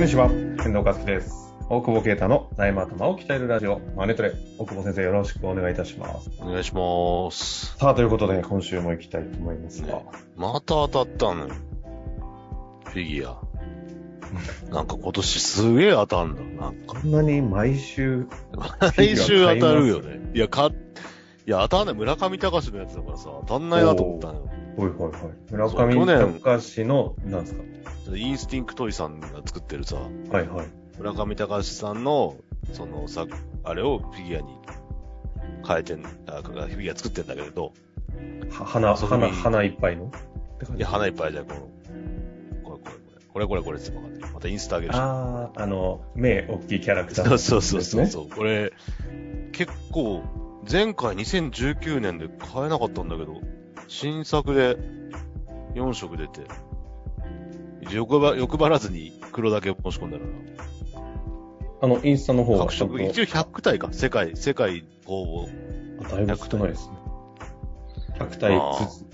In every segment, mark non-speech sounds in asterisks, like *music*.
こんにちは、遠藤和樹です。大久保啓太の財務頭を鍛えるラジオ、マネトレ。大久保先生、よろしくお願いいたします。お願いします。さあ、ということで、今週も行きたいと思いますが、ねまた当たったのよ。フィギュア。なんか今年すげえ当たんだ。なんか。こんなに毎週、来週当たるよね。いや、か、いや、当たんない。村上隆のやつだからさ、当たんないなと思ったのよ。ほいほいほい。村上年隆の、なんですか？インスティンクトイさんが作ってるさ、はいはい。村上隆さんの、そのさ、あれをフィギュアに変えてん、あフィギュア作ってんだけれど、は花、花、花いっぱいの？いや、花いっぱいじゃん、この、これこれこれ。これこれこれって分かってる。またインスタ上げるし。あー、あの、目大きいキャラクター、そうそうそうそう。これ、結構、前回2019年で買えなかったんだけど、新作で4色出て、欲張欲張らずに黒だけ申し込んだら、あの、インスタの方は各色、一応100体か、世界、世界応あだいぶ少ないですね。100体ず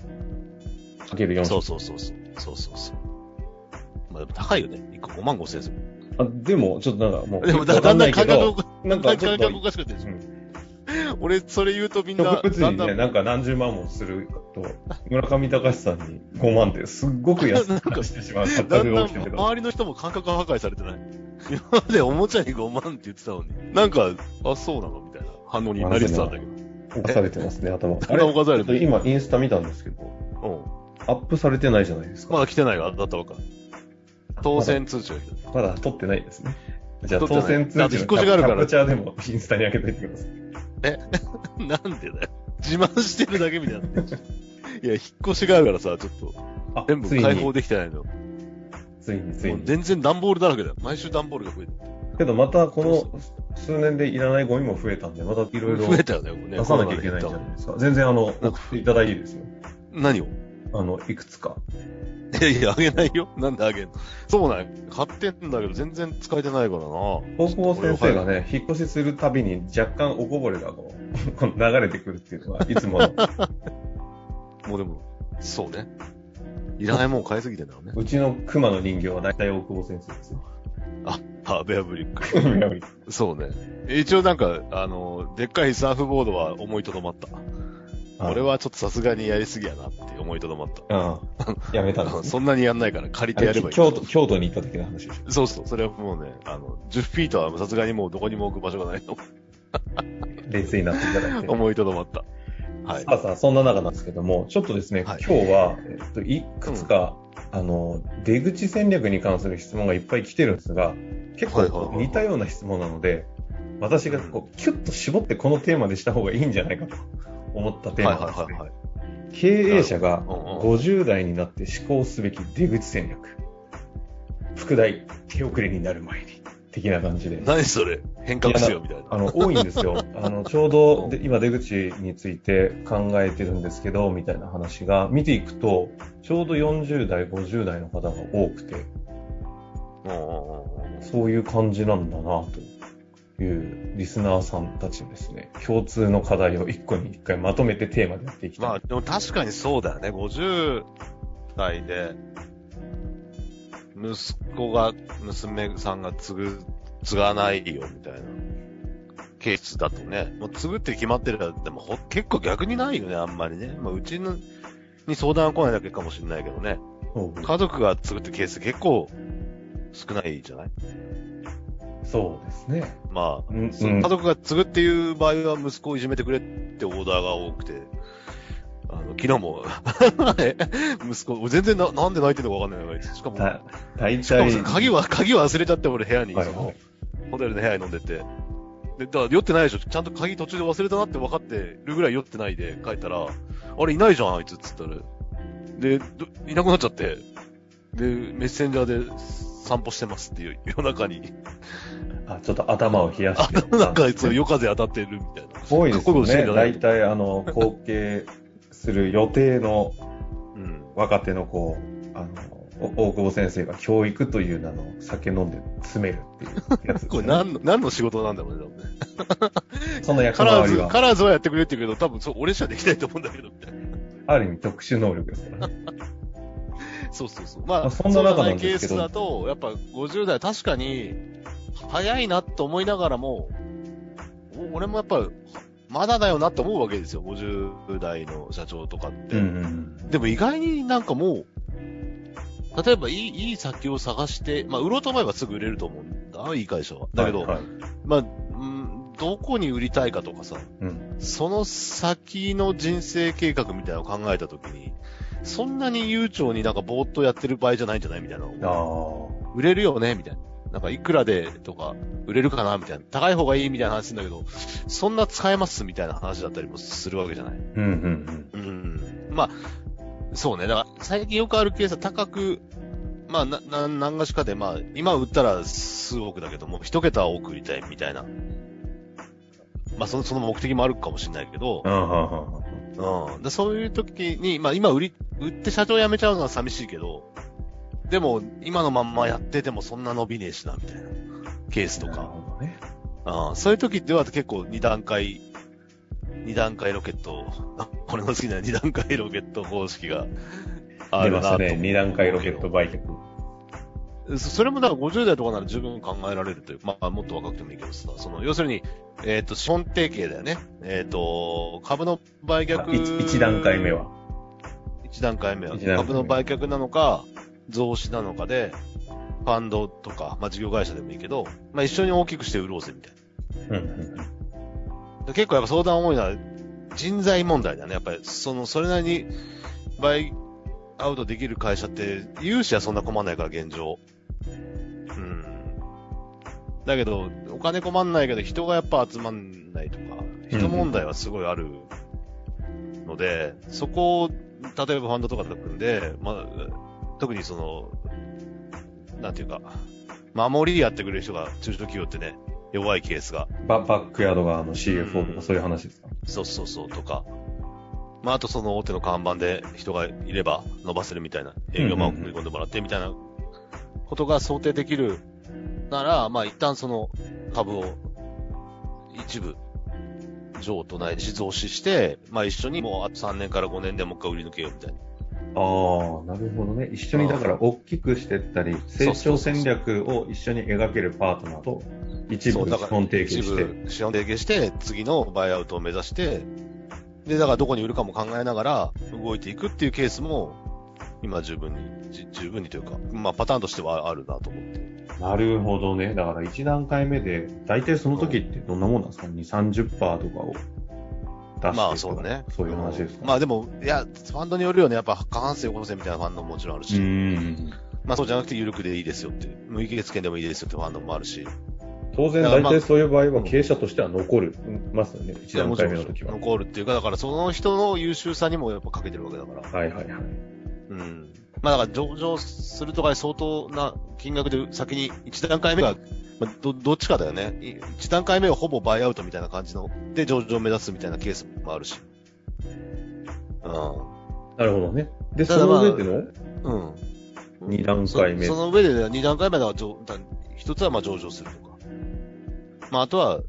つ、かける4募。そうそうそうそう。そうそうそう。まあでも高いよね。1個5万5千円する。あ、でも、ちょっとなんかもう、でもだんだん感覚おなんかちょっと感覚、おかしくなって俺、それ言うとみんな、植物にね、だんだん、なんか何十万もすると、村上隆さんに5万ってすっごく安く感じてしまうだんだん。周りの人も感覚が破壊されてない。今までおもちゃに5万って言ってたのに、なんか、あ、そうなのみたいな反応になりつつあるんだけど。犯されてますね、頭。あれ犯されてる今、インスタ見たんですけど、うん。アップされてないじゃないですか。まだ来てないわ、だったわか。当選通知が。まだ撮ってないですね。じゃあ、当選通知だって引っ越しがあるからキャプチャーでもインスタに上げといてください。*laughs* なんでだよ。自慢してるだけみたいにな。いや、引っ越しがあるからさ、ちょっと、あ全部つい開放に、できてないの。ついに、ついに。もう全然段ボールだらけだよ。毎週段ボールが増えてけど、またこの数年でいらないゴミも増えたんで、またいろいろ増えたよね、もうね。出さなきゃいけないんじゃないですか。全然、あの、送っていただいていいですよ。何を？あの、いくつか。いやいや、あげないよ。*laughs* なんであげんの？そうなんよ。買ってんだけど全然使えてないからな。高校先生がね、引っ越しするたびに若干おこぼれがこう、*laughs* この流れてくるっていうのは、いつもの、*laughs* もうでも、そうね。いらないもん買いすぎてんだろうね。うちの熊の人形は大体大久保先生ですよ。あ、あ、ベアブリック。そうね。一応なんか、あの、でっかいサーフボードは思いとどまった。俺はちょっとさすがにやりすぎやなって思いとどまった。ああ、*laughs* やめたんです、ね。*laughs* そんなにやんないから借りてやればいい。京都、京都に行った時の話でしょ。そうそう、それはもうね、あの、10フィートはさすがにもうどこにも置く場所がないの。冷静になっていただいて。*laughs* 思いとどまった。はい。さあさあ、そんな中なんですけども、ちょっとですね、はい今日は、えっと、いくつか、あの、出口戦略に関する質問がいっぱい来てるんですが、結構似たような質問なので、私がこう、キュッと絞ってこのテーマでした方がいいんじゃないかと思ったテーはいマですね。はいはいはい。経営者がうんうん50代になって思考すべき出口戦略。副題、手遅れになる前に。的な感じで。何それ？変革しようみたいな。あの、多いんですよ。*laughs* あの、ちょうどで今出口について考えてるんですけど、みたいな話が見ていくと、ちょうど40代、50代の方が多くて、そういう感じなんだな、というリスナーさんたちのですね、共通の課題を一個に一回まとめてテーマでやっていきたい。まあ、でも確かにそうだよね。50代で、息子が、娘さんが継ぐ、継がないよ、みたいな。ケースだとね。もう継ぐって決まってるから、でもほ結構逆にないよね、あんまりね。まあ、うちの、に相談が来ないだけかもしれないけどね。家族が継ぐってケース結構少ないじゃない？そうですね。まあ、うん家族が継ぐっていう場合は息子をいじめてくれってオーダーが多くて、あの、昨日も、え *laughs* 息子、全然な、なんで泣いてるのかわかんないのがしかも、た、大しか鍵は、鍵忘れちゃって俺部屋に、はいはい、ホテルの部屋に飲んでて、で、だから酔ってないでしょ。ちゃんと鍵途中で忘れたなって分かってるぐらい酔ってないで帰ったら、あれいないじゃん、あいつっつったら。で、どいなくなっちゃって、で、メッセンジャーで散歩してますっていう夜中に、あちょっと頭を冷やして。*laughs* なんかそう夜風当たってるみたいな。多いですよね。大体、あの、後継する予定のうん。若手の子、あの、お大久保先生が教育という名の酒飲んで詰めるっていうやつね。*laughs* これ何の、何の仕事なんだろうね、多分ね。*laughs* その役カラーズ、回りは、カラーズはやってくれって言うけど、多分そう、俺しかできないと思うんだけど、みたいな。ある意味特殊能力ですからね。*laughs* そうそうそう。まあ、まあそんな中なんケーですけど。スだと、やっぱ50代確かに、早いなと思いながらも、お俺もやっぱ、まだだよなって思うわけですよ、50代の社長とかって。うんうんでも意外になんかもう、例えばいい、いい先を探して、まあ、売ろうと思えばすぐ売れると思うんだ、いい会社は。だけど、はいはい。まあ、うん、どこに売りたいかとかさ、うん。その先の人生計画みたいなのを考えたときに、そんなに悠長になんかぼーっとやってる場合じゃないんじゃないみたいなのあ売れるよねみたいな。なんかいくらでとか、売れるかなみたいな。高い方がいいみたいな話するんだけど、そんな使えますみたいな話だったりもするわけじゃない。あ。うんうんうん。まあ、そうね。だから、最近よくあるケースは高く、まあ、な、な、何がしかで、まあ、今売ったら数億だけども、一桁多く売りたいみたいな。まあ、その、その目的もあるかもしれないけどうん。、うん。でそういう時に、まあ、今売り、売って社長辞めちゃうのは寂しいけど、でも、今のまんまやっててもそんな伸びねえしな、みたいな。ケースとなるか。ほどね。ああそういう時では結構二段階、二段階ロケット、あ俺の好きな二段階ロケット方式があ出るなと。ましたね。二段階ロケット売却。そそれもだから50代とかなら十分考えられるという、まあもっと若くてもいいけどさ、その、要するに、えっ、と、資本提携だよね。えっ、と、株の売却。一一段階目は。一段階目は、株の売却なのか、増資なのかで、ファンドとか、まあ事業会社でもいいけど、まあ一緒に大きくして売ろうぜみたいな。うんうんで結構やっぱ相談多いのは人材問題だね。やっぱり、その、それなりにバイアウトできる会社って、融資はそんな困んないから、現状。うん。だけど、お金困んないけど、人がやっぱ集まんないとか、人問題はすごいあるので、そこを、例えばファンドとかで組んで、まあ、特にその、なんていうか、守りやってくれる人が中小企業ってね、弱いケースが。ババックヤード側の CFO とかそういう話ですか？そうそうそうとか。まあ、あとその大手の看板で人がいれば伸ばせるみたいな、営業マンを組み込んでもらってみたいなことが想定できるなら、まあ一旦その株を一部譲渡ないし増資して、まあ一緒にもうあと3年から5年でもう一回売り抜けようみたいな。ああ、なるほどね。一緒にだから大きくしてったり、成長戦略を一緒に描けるパートナーと一部資本提携し一て。部資本提携して、次のバイアウトを目指して、で、だからどこに売るかも考えながら動いていくっていうケースも、今十分に、じ十分にというか、まあパターンとしてはあるなと思って。なるほどね。だから一段階目で、大体その時ってどんなもんなんですか ?2、30%とかを出してとかまあそうだね。そういう話ですか、まあでも、いや、ファンドによるよね。やっぱ過半数よこせみたいなファンドももちろんあるし。まあそうじゃなくて緩くでいいですよって。無益月券でもいいですよってファンドもあるし。当然大体そういう場合は経営者としては残る、ますよね。一段階目の時は。残るっていうか、だからその人の優秀さにもやっぱかけてるわけだから。はいはいはい。うん。まあだから上場するとかで相当な金額で先に一段階目が、まあ、ど、どっちかだよね。い一段階目はほぼバイアウトみたいな感じの、で上場を目指すみたいなケースもあるし。うなるほどね。で、その上での？ん。うん。二段階目そその上で二段階目は上、だ一つはまあ上場するとか。まああとは、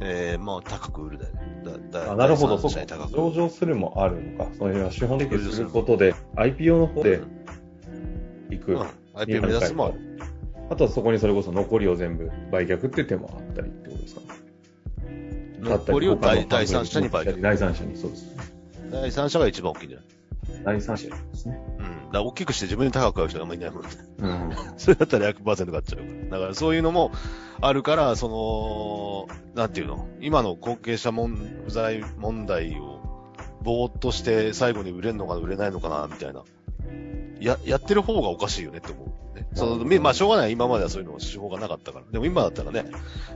えー、まあ高く売るだよね。あなるほど、第そうか。上場するもあるのか。そういう資本提携することで、IPO の方で行く。うん。IPO 目指すもある。あとはそこにそれこそ残りを全部売却って手もあったりってことですか残りを第三者に売却。第三者に、そうです。第三者が一番大きいんじゃない？第三者ですね。うん。だ大きくして自分で高く買う人があんまりいないもんね。うん。それだったら100%買っちゃうから。だからそういうのもあるから、その、なんていうの？今の後継者問不在問題を、ぼーっとして最後に売れるのかな売れないのかなみたいな。や、やってる方がおかしいよねって思う、ね。その、みまあしょうがない。今まではそういうの手法がなかったから。でも今だったらね、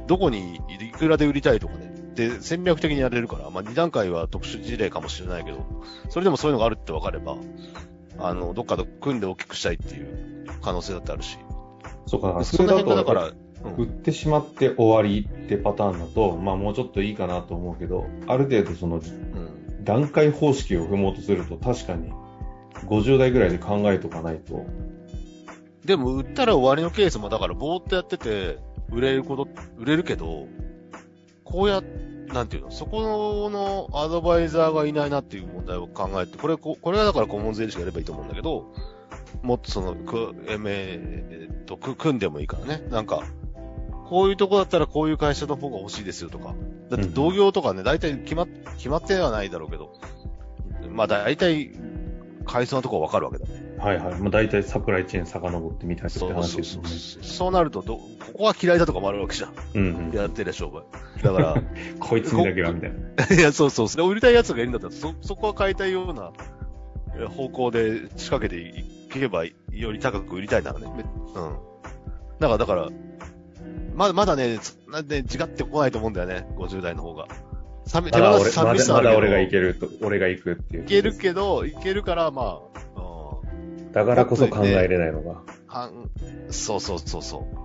どこにいくらで売りたいとかね。で、戦略的にやれるから、まあ2段階は特殊事例かもしれないけど、それでもそういうのがあるって分かれば、あの、どっかと組んで大きくしたいっていう可能性だってあるし。そうか、そそれだと、だから、売ってしまって終わりってパターンだと、まあもうちょっといいかなと思うけど、ある程度そのうん。段階方式を踏もうとすると確かに50代ぐらいで考えとかないと、でも、売ったら終わりのケースも、だから、ぼーっとやってて、売れること、売れるけど、こうやっなんていうの、そこのアドバイザーがいないなっていう問題を考えて、これ、ここれはだから顧問税理士がやればいいと思うんだけど、もっとその、く、えめ、えっと、く、組んでもいいからね。なんか、こういうとこだったらこういう会社の方が欲しいですよとか。だって同業とかね、大体決まっ、決まってはないだろうけど、まあ大体、階層のとこはわかるわけだ。はいはい。まあ大体サプライチェーン遡ってみたいな話そうですね。そう。そうなるとど、ここは嫌いだとかもあるわけじゃん。うんうん。やってる商売。だから、*laughs* こいつにだけはみたいな。*laughs* いや、そうそう。それを売りたい奴がいるんだったら、そ、そこは変えたいようなえ方向で仕掛けていけば、より高く売りたいならね。めうん。だから、だから、まだ、まだね、そんなね、違ってこないと思うんだよね。50代の方が。さみ、まだ俺、ま寂しさあるけどだまだ俺がいけると、俺が行くっていう。いけるけど、いけるから、まあ、うん。だからこそ考えれないのが。はん、そうそうそうそう。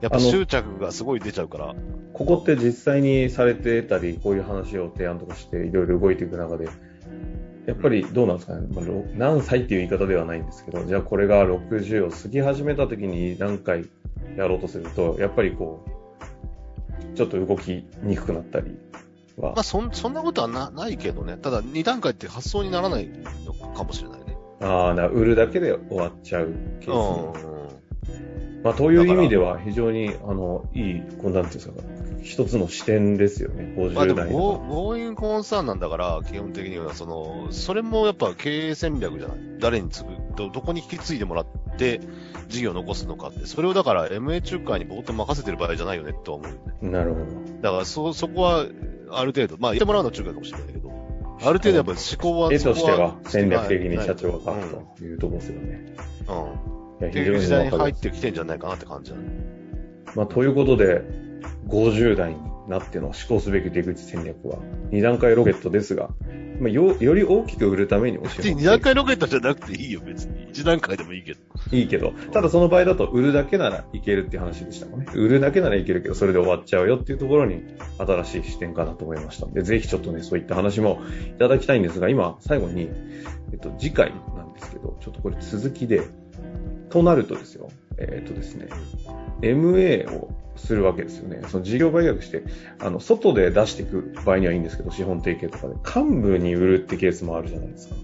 やっぱ執着がすごい出ちゃうから。ここって実際にされてたり、こういう話を提案とかしていろいろ動いていく中で、やっぱりどうなんですかね、まあろ何歳っていう言い方ではないんですけど、じゃあこれが60を過ぎ始めた時に何回やろうとすると、やっぱりこう、ちょっと動きにくくなったりはまあ、そん、そんなことはな、ないけどね。ただ、2段階って発想にならないのかもしれないね。ああ、な売るだけで終わっちゃうケースも。うん。まあ、という意味では非常に、あの、いい、こうなんていうんですか、一つの視点ですよね、50まあでも、代ゴーの。ゴーインコンサーンなんだから、基本的には、その、それもやっぱ経営戦略じゃない？誰に継ぐ、ど、どこに引き継いでもらって、事業を残すのかって。それをだから MA 仲介にぼーっと任せてる場合じゃないよね、とは思う。なるほど。だから、そ、そこは、ある程度、まあ、言ってもらうのは仲介かもしれないけど、ある程度やっぱ思考は、絵としては戦略的に社長が書くというところですよね。うん。うん。いや非いう時代に入ってきてんじゃないかなって感じだね。まあ、ということで、50代になっての試行すべき出口戦略は、2段階ロケットですが、まあ、よ、より大きく売るために教え2段階ロケットじゃなくていいよ、別に。1段階でもいいけど。いいけど、ただその場合だと売るだけならいけるっていう話でしたもんね。売るだけならいけるけど、それで終わっちゃうよっていうところに新しい視点かなと思いましたので、ぜひちょっとね、そういった話もいただきたいんですが、今、最後に、えっと、次回なんですけど、ちょっとこれ続きで、となるとですよ、えっとですね、MA をするわけですよね。その事業売却して、あの、外で出していく場合にはいいんですけど、資本提携とかで、幹部に売るってケースもあるじゃないですか。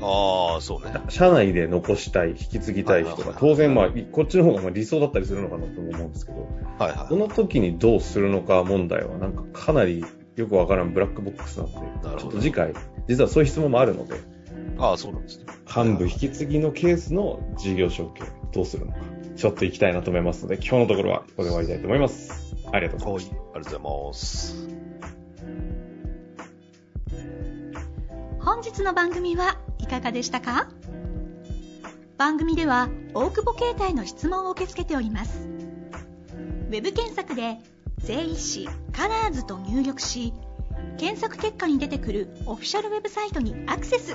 ああ、そうね。社内で残したい、引き継ぎたい人が、当然まあ、こっちの方がまあ理想だったりするのかなとも思うんですけど、はいはいそ。の時にどうするのか問題は、なんかかなりよくわからんブラックボックスなので、ちょっと次回、実はそういう質問もあるので、ああ、そうなんですね。幹部引き継ぎのケースの事業承継、どうするのか、ちょっと行きたいなと思いますので、今日のところはここで終わりたいと思います。ありがとうございまはい。ありがとうございます。本日の番組はいかがでしたか？番組では大久保携帯の質問を受け付けておりますウェブ検索で「税理士カラーズと入力し検索結果に出てくるオフィシャルウェブサイトにアクセス